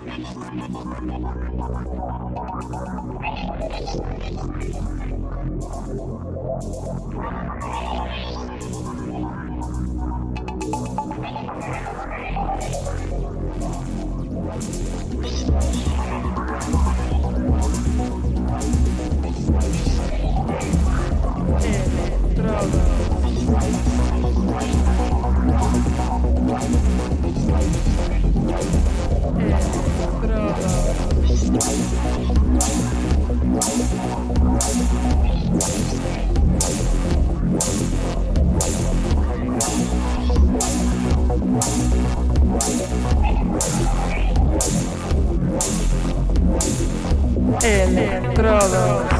Electrodo. Hello,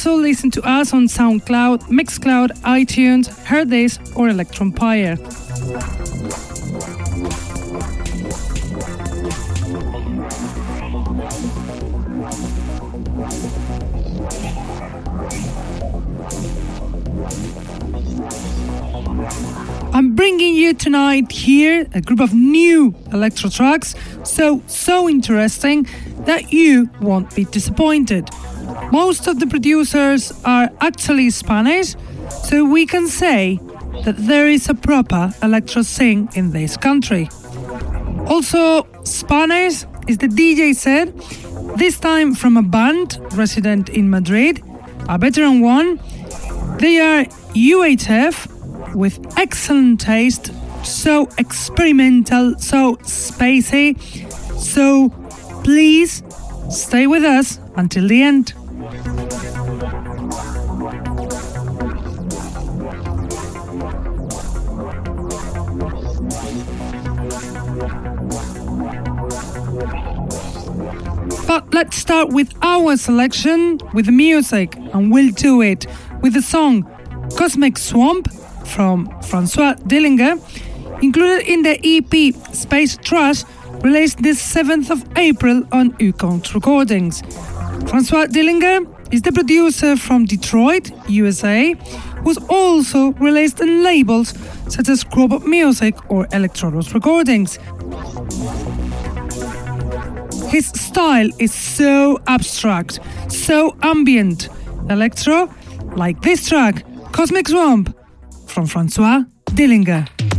Also listen to us on SoundCloud, Mixcloud, iTunes, Hearthis, or Electronpire. I'm bringing you tonight here a group of new electro tracks, so so interesting that you won't be disappointed. Most of the producers are actually Spanish, so we can say that there is a proper electro scene in this country. Also, Spanish is the DJ said, this time from a band resident in Madrid, a veteran one. They are UHF with excellent taste, so experimental, so spacey. So please stay with us until the end. But let's start with our selection with music, and we'll do it with the song Cosmic Swamp from Francois Dillinger, included in the EP Space Trash, released this 7th of April on Ucont Recordings. Francois Dillinger is the producer from Detroit, USA, who's also released in labels such as Robot Music or Electrodos Recordings. His style is so abstract, so ambient, electro, like this track, Cosmic Swamp, from Francois Dillinger.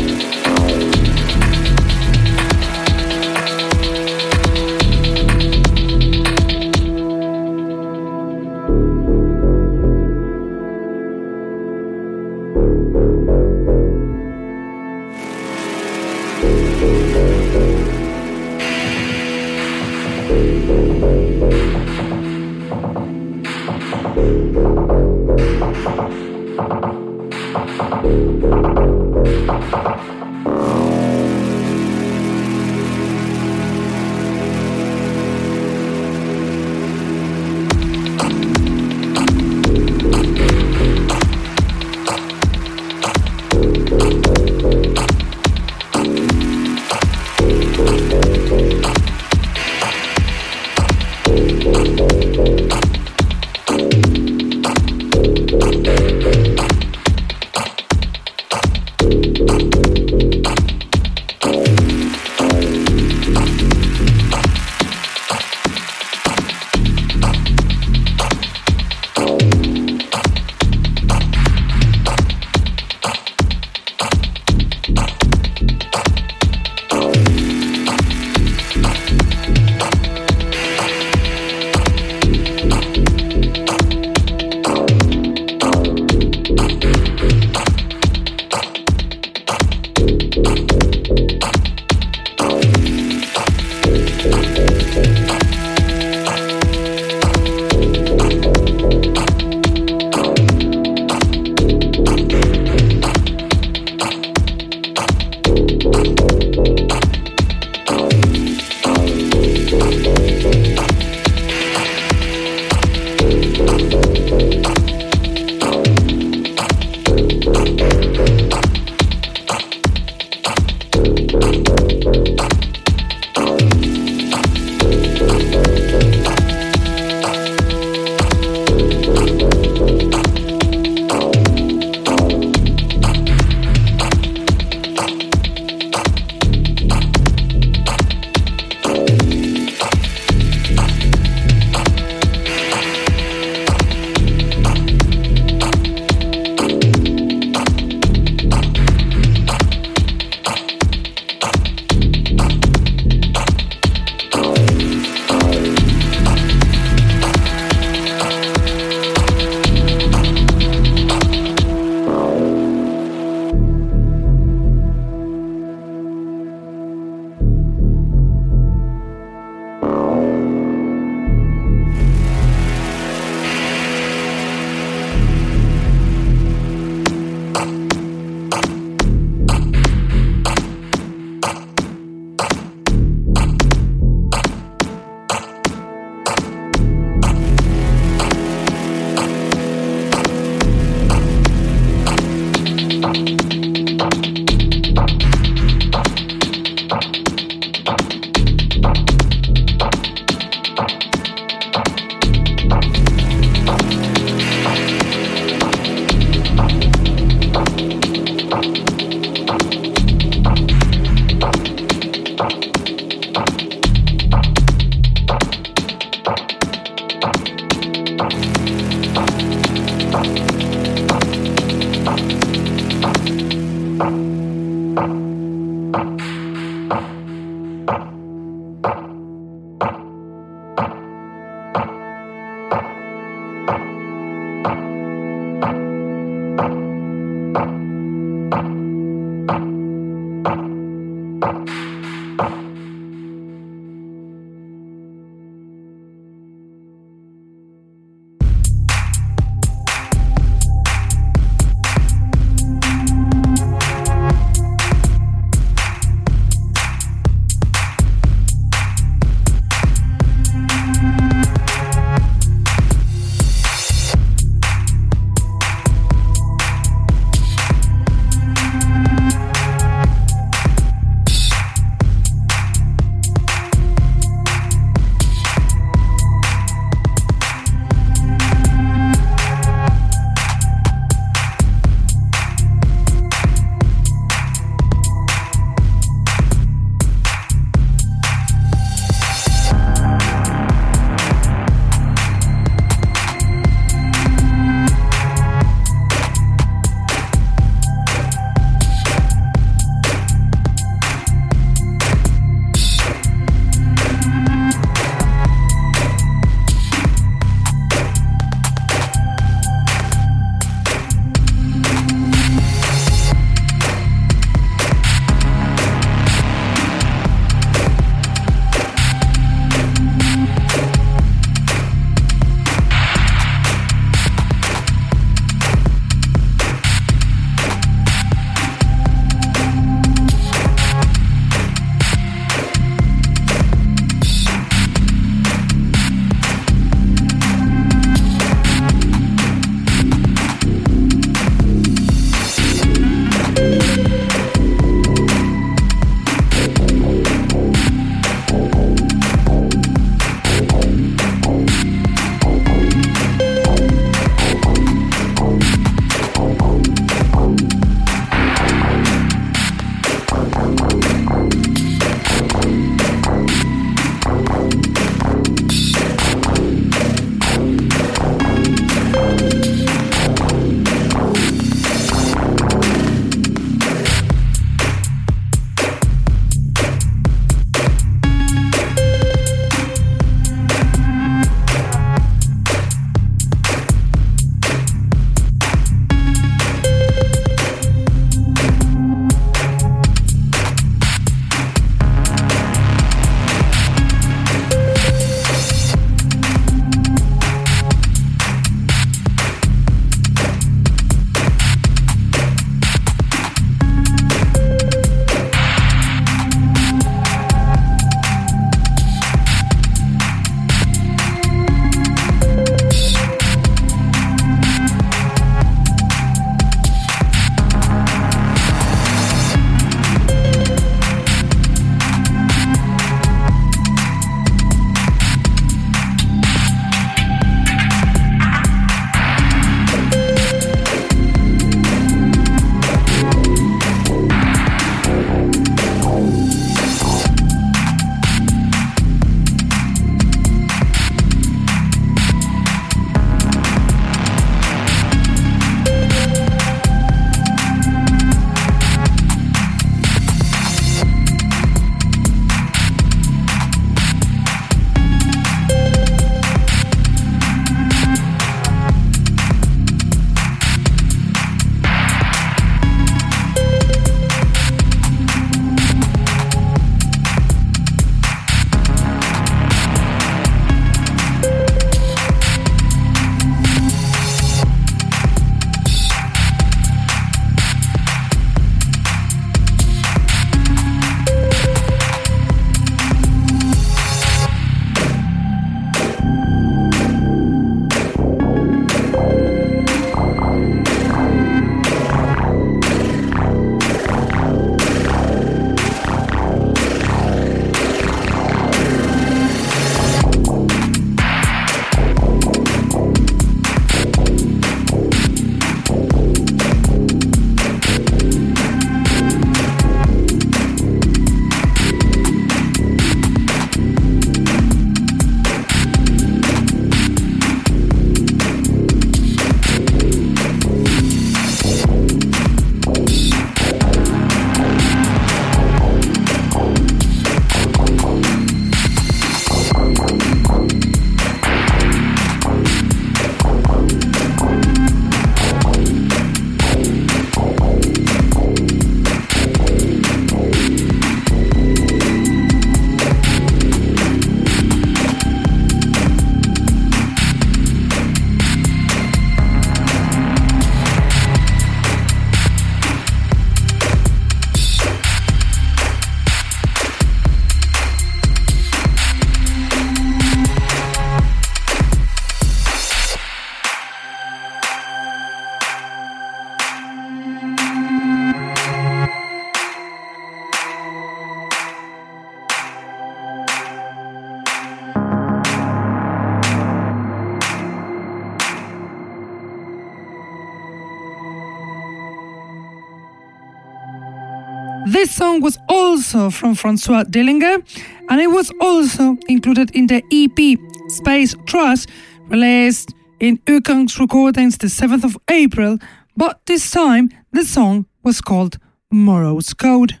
Also from Francois Dillinger and it was also included in the EP Space Trash released in Ukang's recordings the 7th of April, but this time the song was called Morose Code.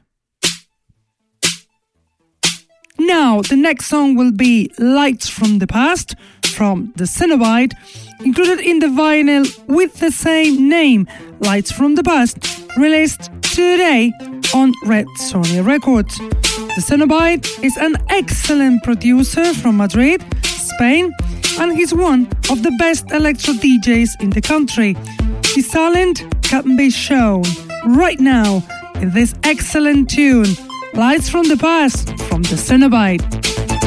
Now, the next song will be Lights from the Past from the Zenobit3, included in the vinyl with the same name, Lights from the Past, released today on Red Sony Records. The Zenobit3 is an excellent producer from Madrid, Spain, and he's one of the best electro DJs in the country. His talent can be shown right now in this excellent tune Lights from the Past from the Zenobit3.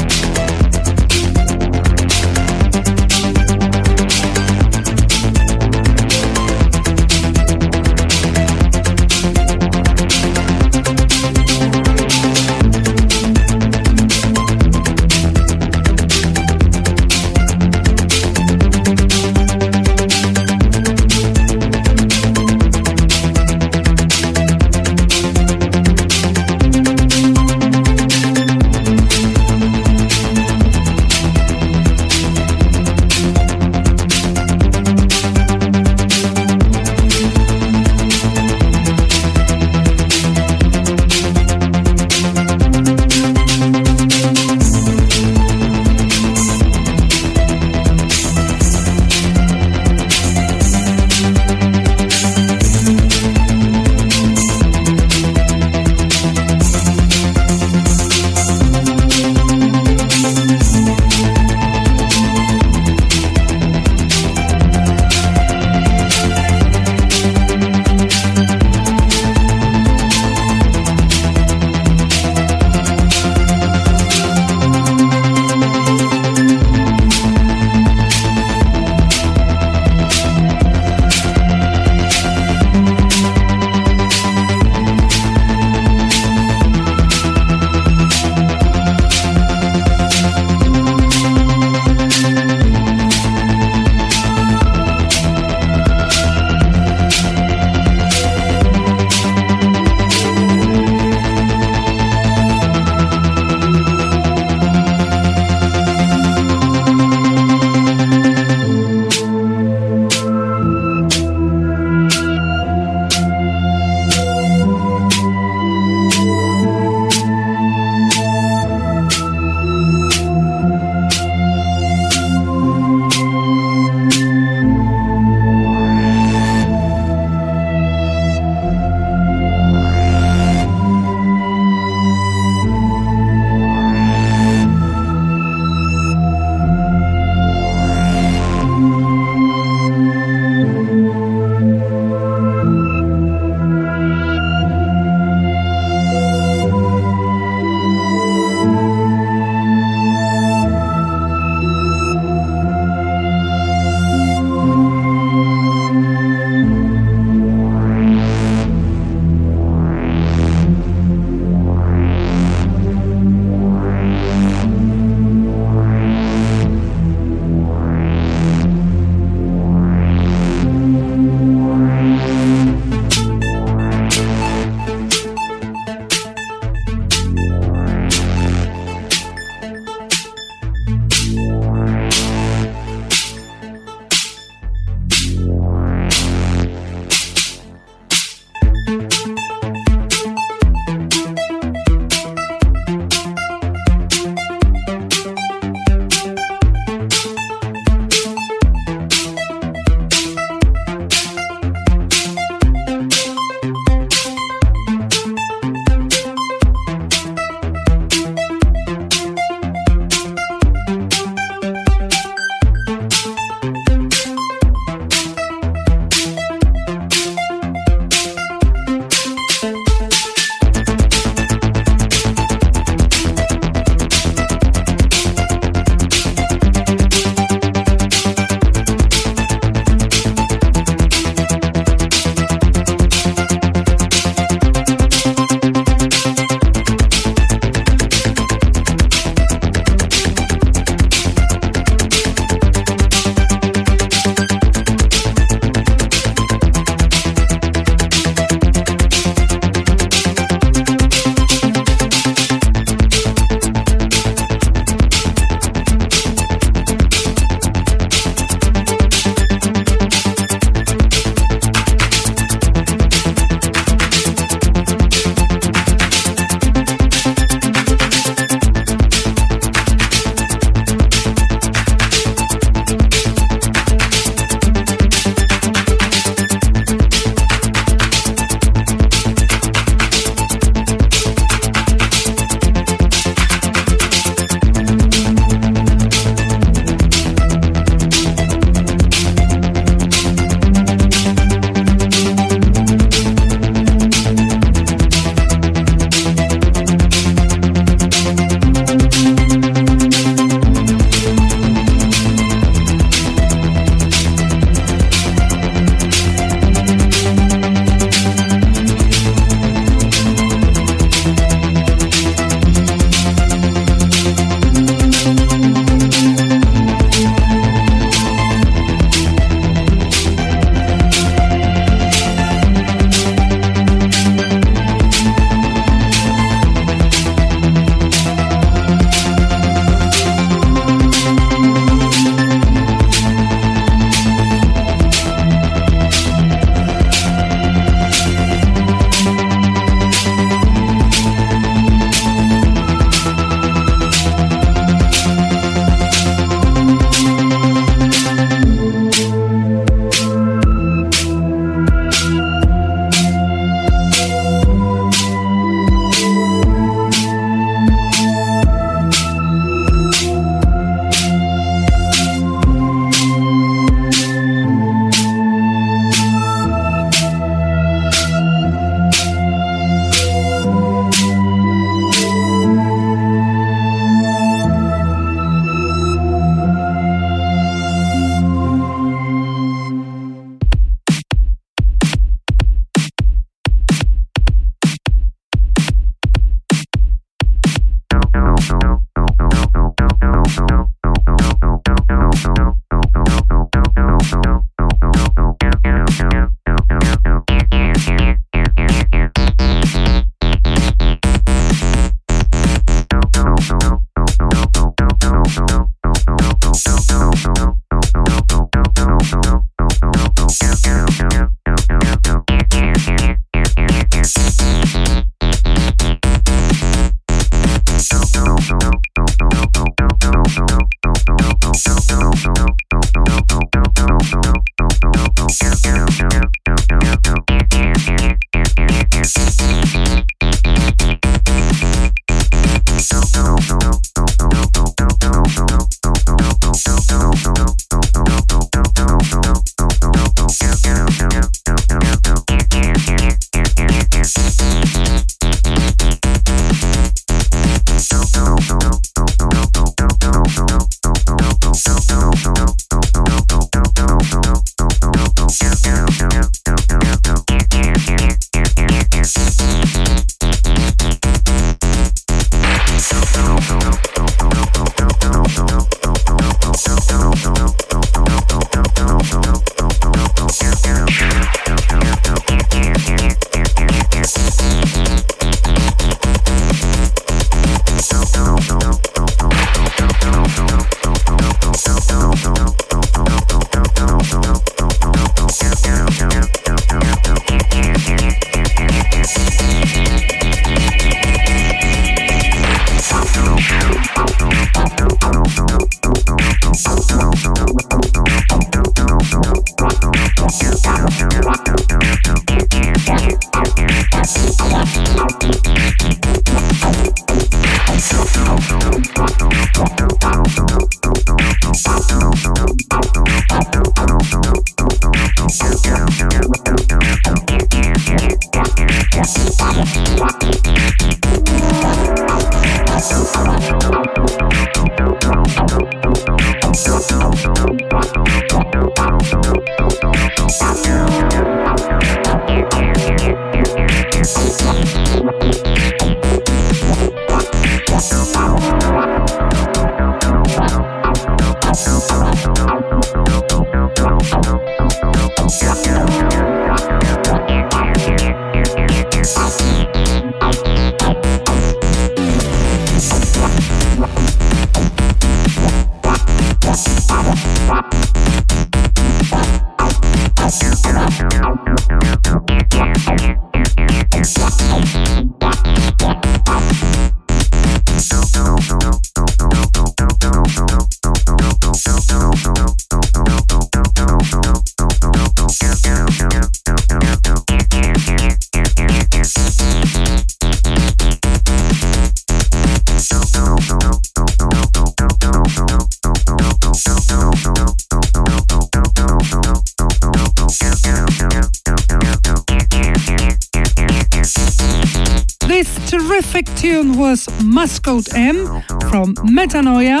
Was Mascotte M from Metanoia,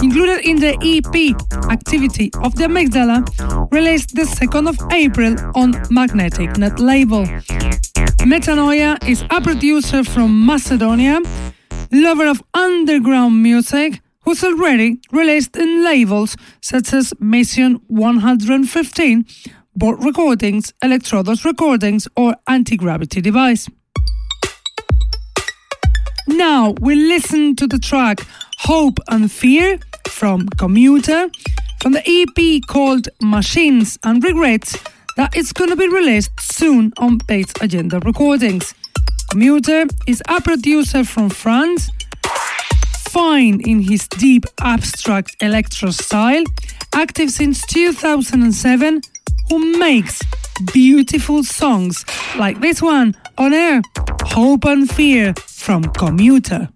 included in the EP Activity of the Amygdala, released the 2nd of April on Magnetic Net label. Metanoia is a producer from Macedonia, lover of underground music, who's already released in labels such as Mission 115, Borft Recordings, Electrodos Recordings, or Anti Gravity Device. Now we listen to the track Hope and Fear from Commuter from the EP called Machines and Regrets that is going to be released soon on Bass Agenda Recordings. Commuter is a producer from France, fine in his deep abstract electro style, active since 2007, who makes beautiful songs like this one on air Hope and Fear from Commuter.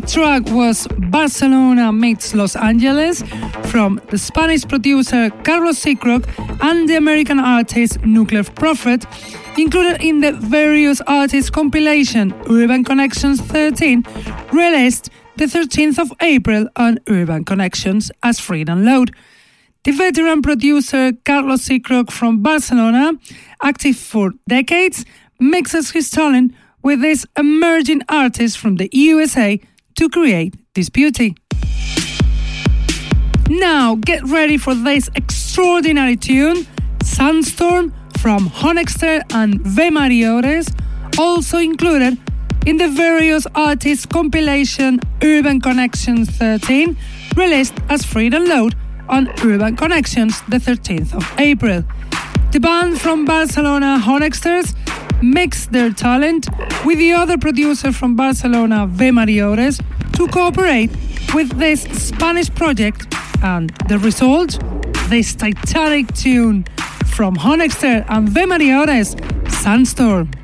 Great track was Barcelona meets Los Angeles from the Spanish producer Carlos Sicrock and the American artist Nuklear Prophet, included in the various artists compilation Urban Connections 13, released the 13th of April on Urban Connections as free download. The veteran producer Carlos Sicrock from Barcelona, active for decades, mixes his talent with this emerging artist from the USA to create this beauty. Now get ready for this extraordinary tune, Sandstorm from Honexter and Vema Diodes, also included in the various artists compilation Urban Connections 13, released as free download on Urban Connections the 13th of April. The band from Barcelona, Honexters, mixed their talent with the other producer from Barcelona, Vema Diodes, to cooperate with this Spanish project, and the result, this titanic tune from Honexter and Vema Diodes, Sandstorm.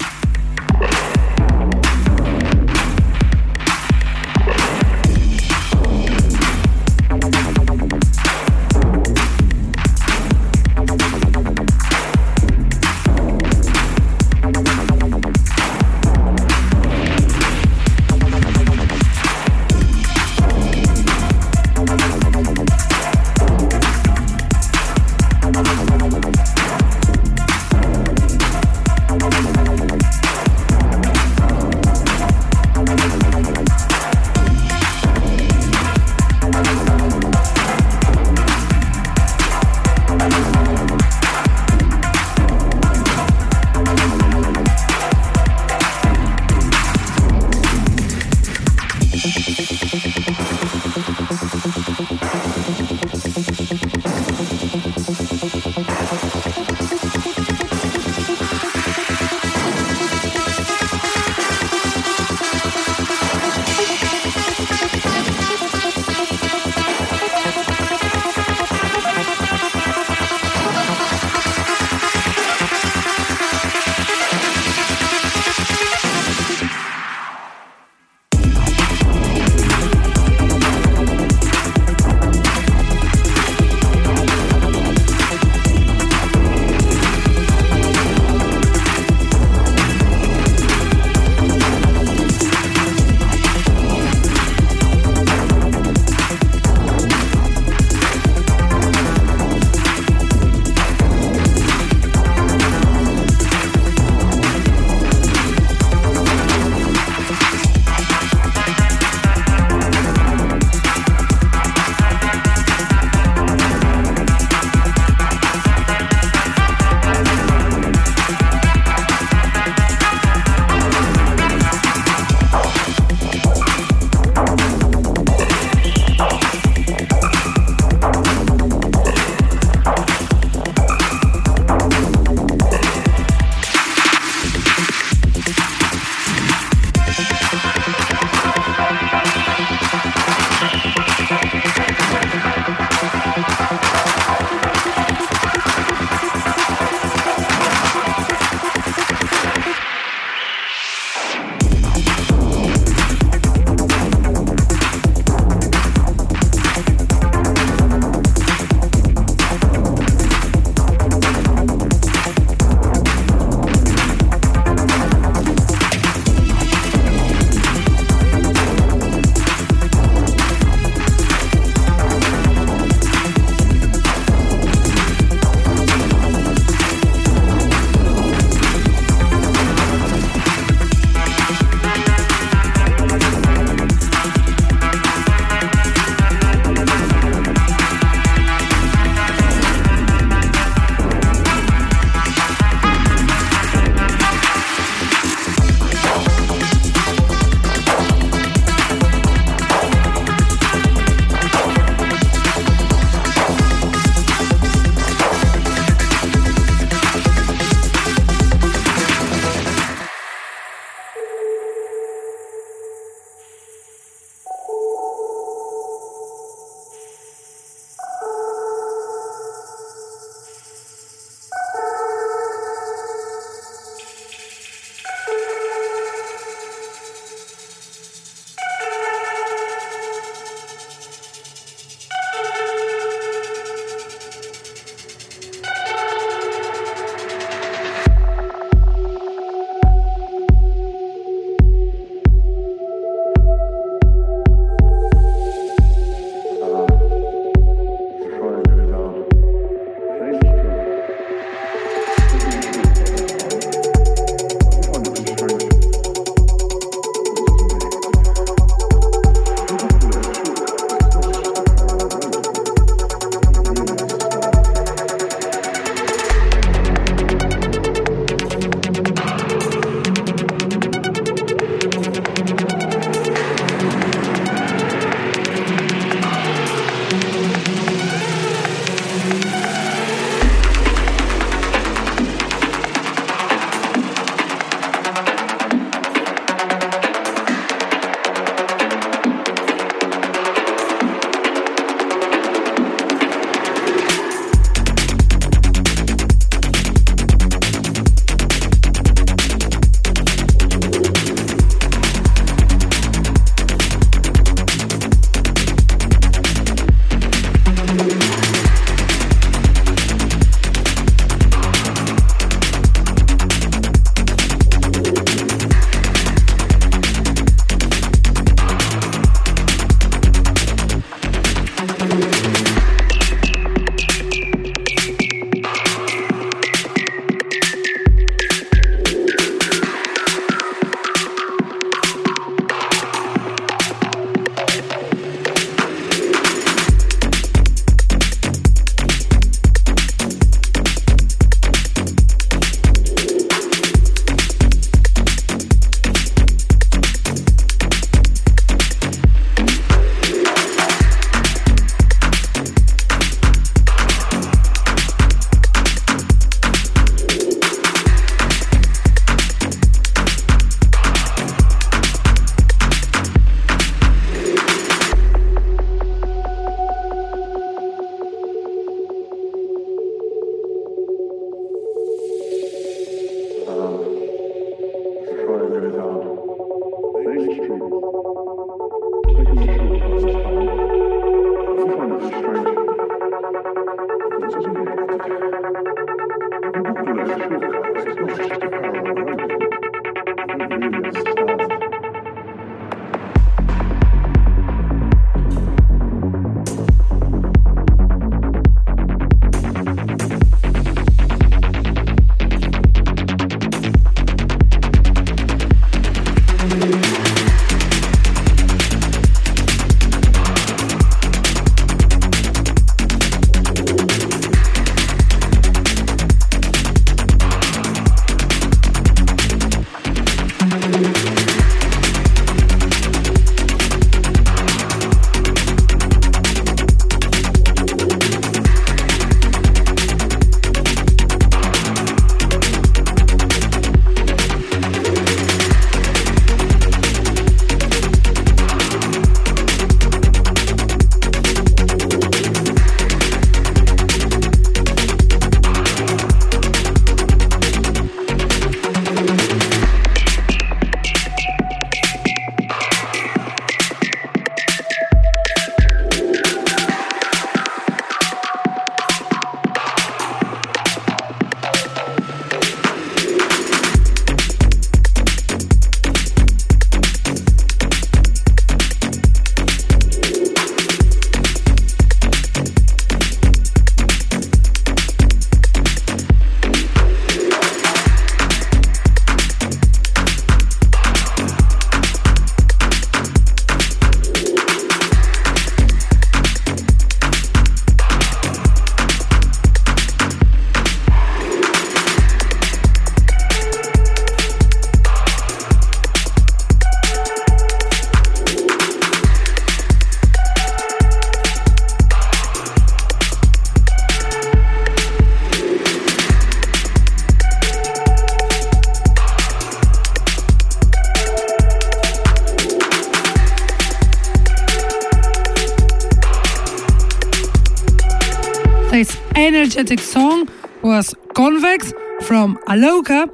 Aloka,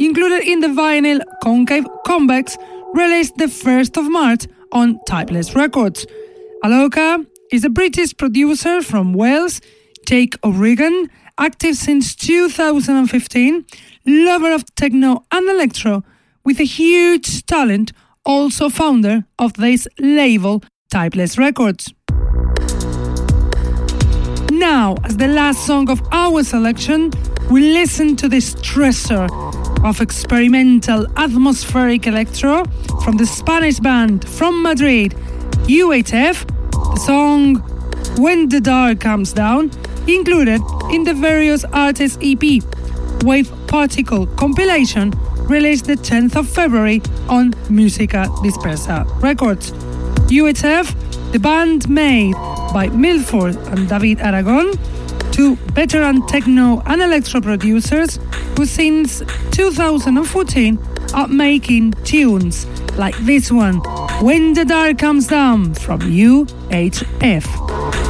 included in the vinyl Concave Convex, released the 1st of March on Typeless Records. Aloka is a British producer from Wales, Take O'Regan, active since 2015, lover of techno and electro, with a huge talent, also founder of this label, Typeless Records. Now, as the last song of our selection, we listen to the stressor of experimental atmospheric electro from the Spanish band from Madrid, UHF, the song When the Dark Comes Down, included in the various artists EP Wave Particle compilation released the 10th of February on Musica Dispersa Records. UHF, the band made by Milford and David Aragon, two veteran techno and electro producers who since 2014 are making tunes like this one, When the Dark Comes Down from UHF.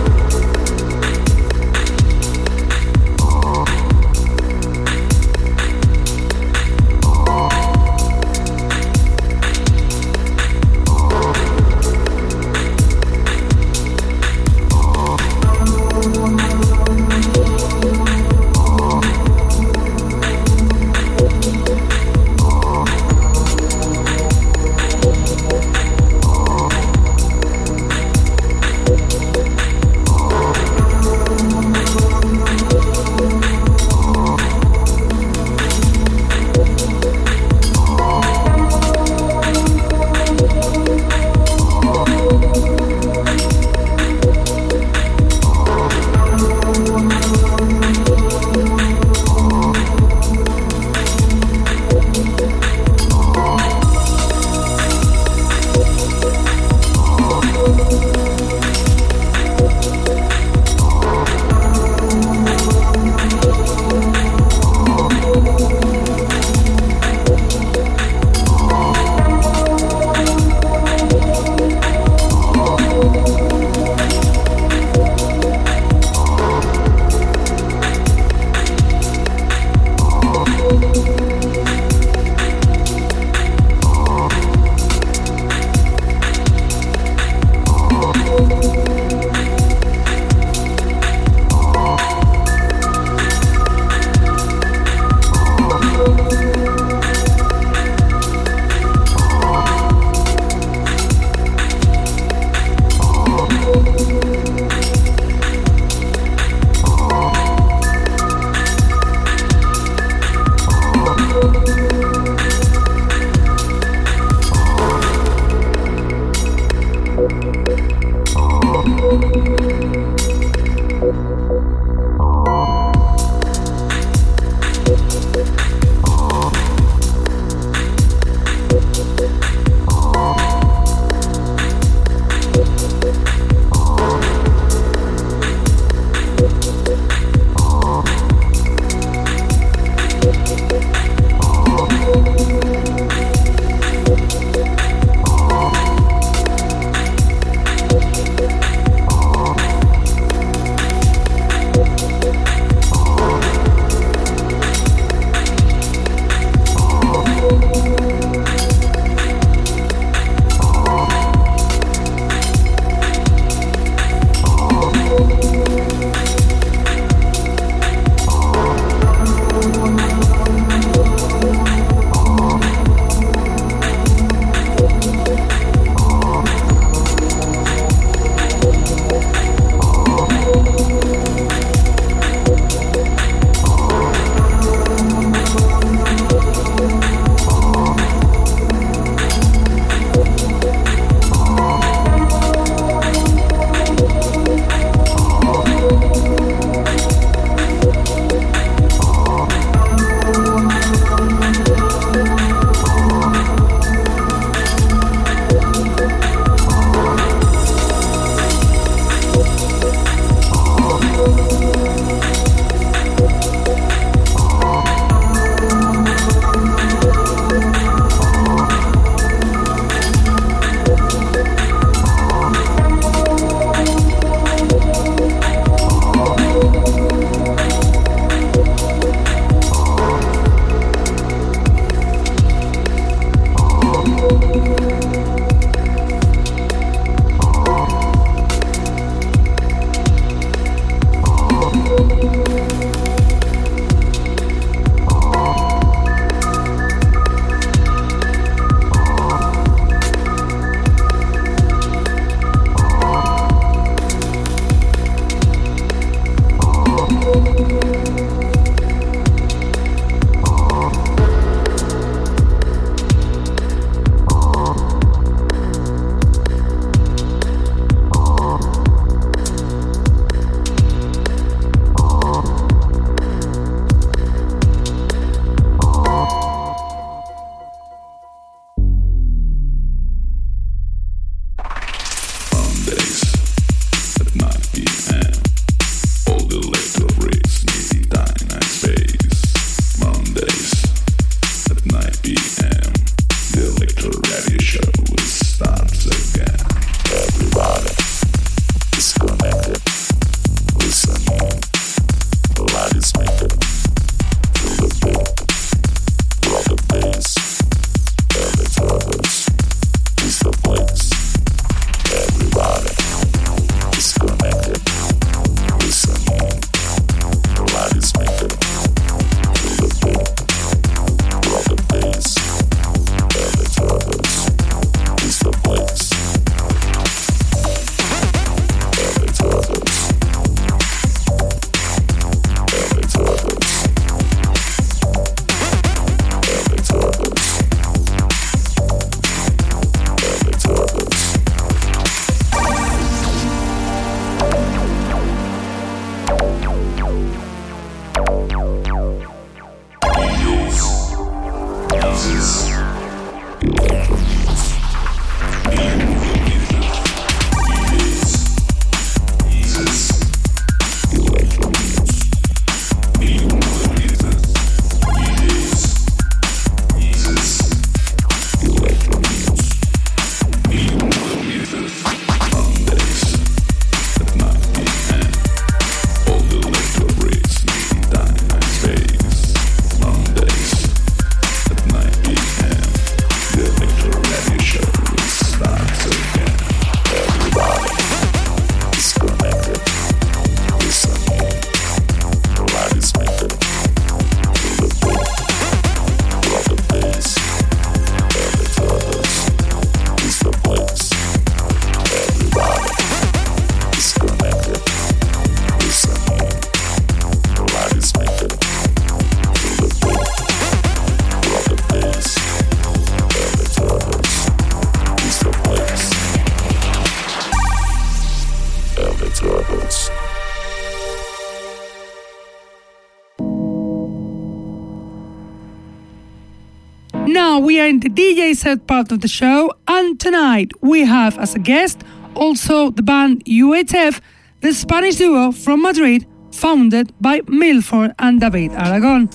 Set part of the show, and tonight we have as a guest also the band UHF, the Spanish duo from Madrid, founded by Milford and David Aragon.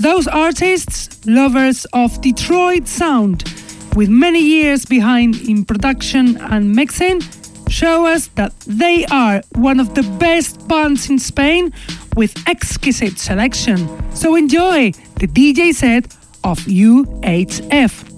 Those artists, lovers of Detroit sound, with many years behind in production and mixing, show us that they are one of the best bands in Spain with exquisite selection. So enjoy the DJ set of UHF.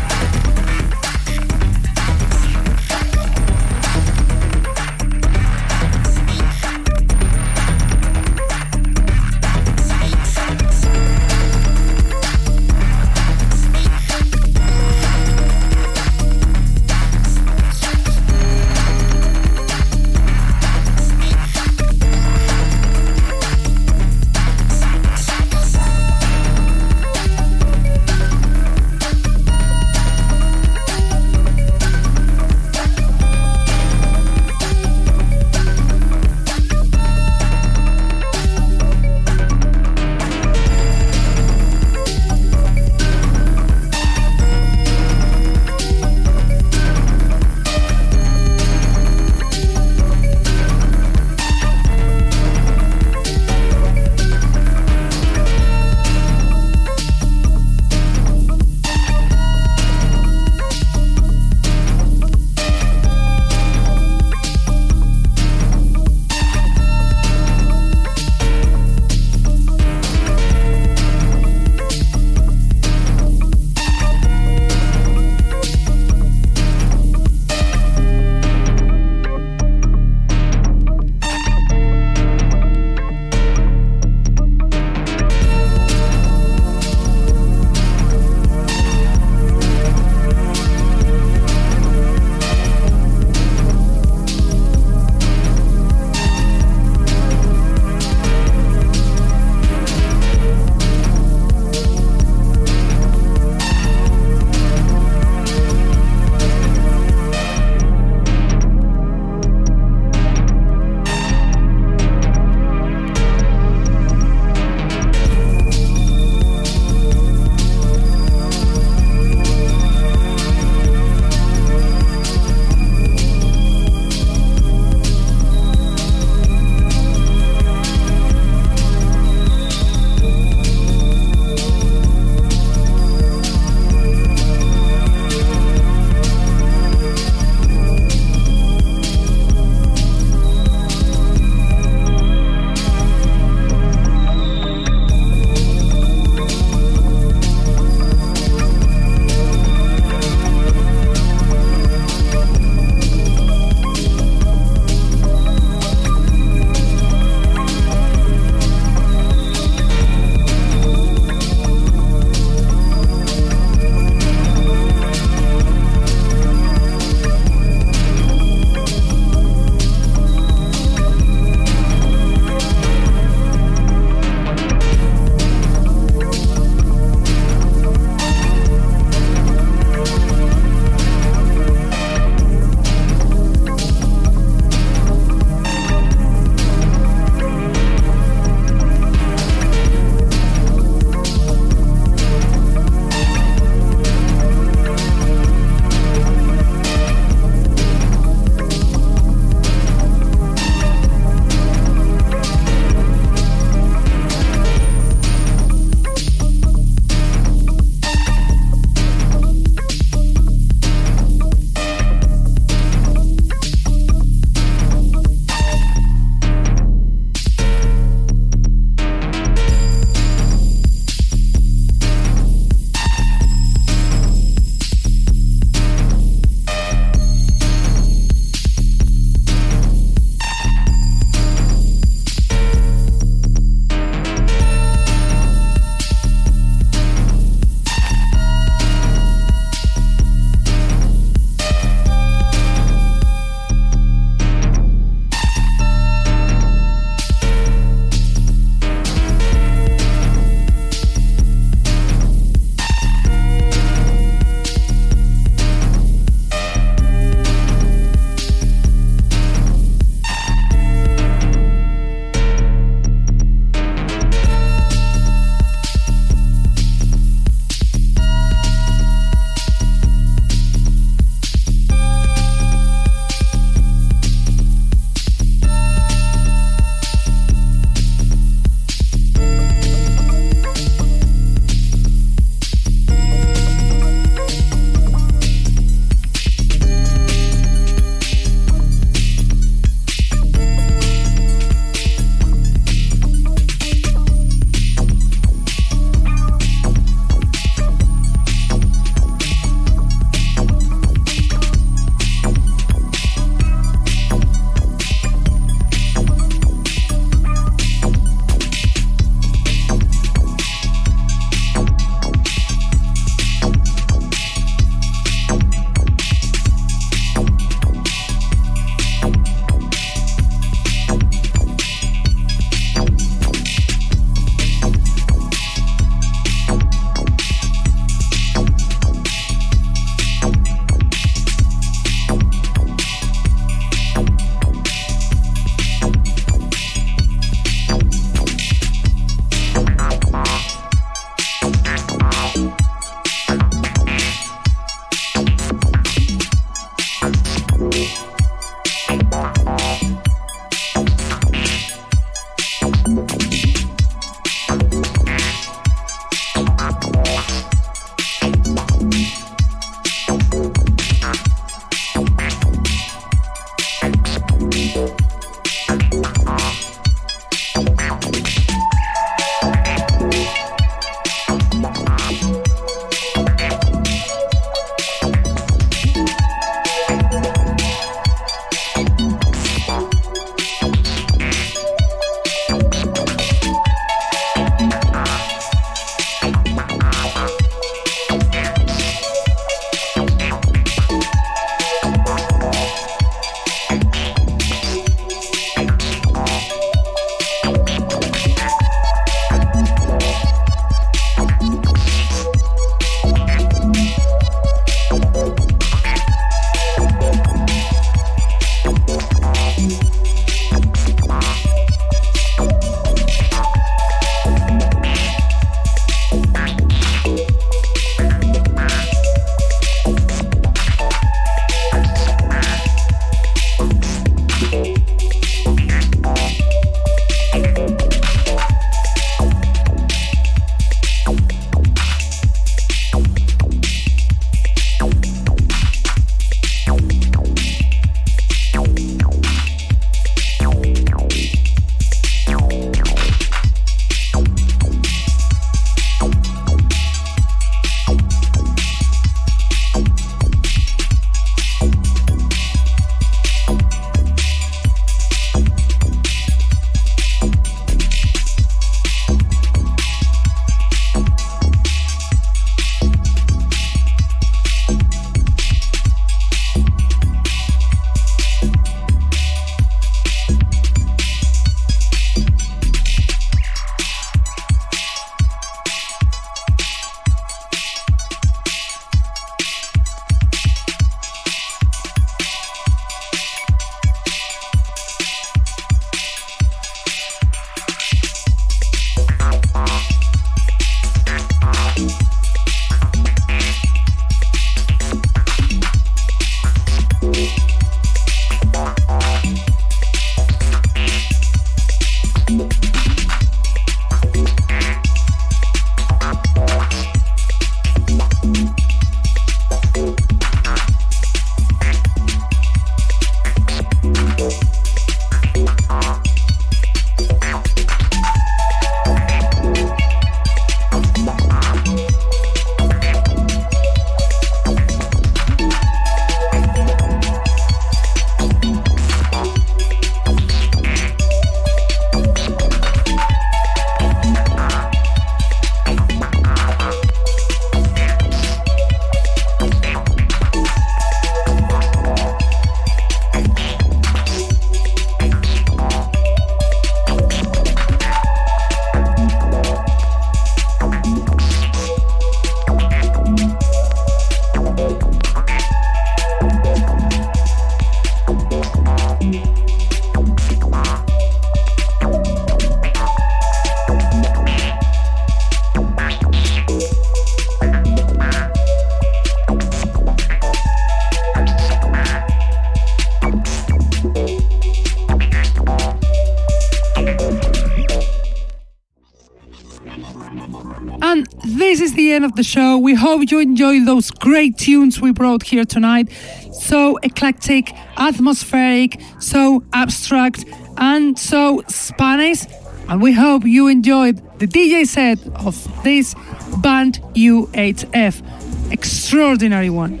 The show. We hope you enjoyed those great tunes we brought here tonight. So eclectic, atmospheric, so abstract, and so Spanish. And we hope you enjoyed the DJ set of this band UHF. Extraordinary one.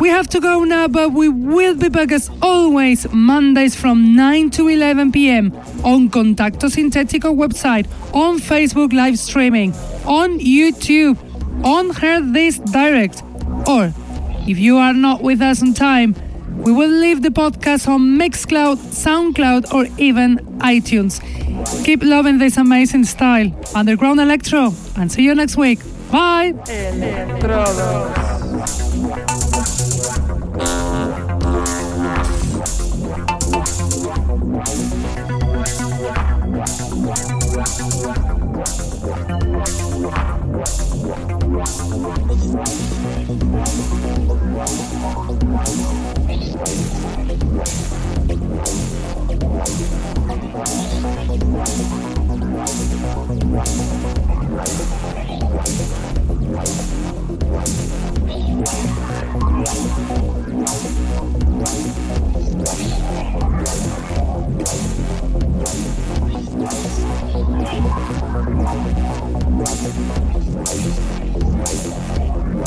We have to go now, but we will be back as always Mondays from 9 to 11 p.m. on Contacto Sintetico website, on Facebook live streaming, on YouTube, on Heard This Direct. Or, if you are not with us on time, we will leave the podcast on Mixcloud, SoundCloud, or even iTunes. Keep loving this amazing style, Underground Electro, and see you next week. Bye! Right.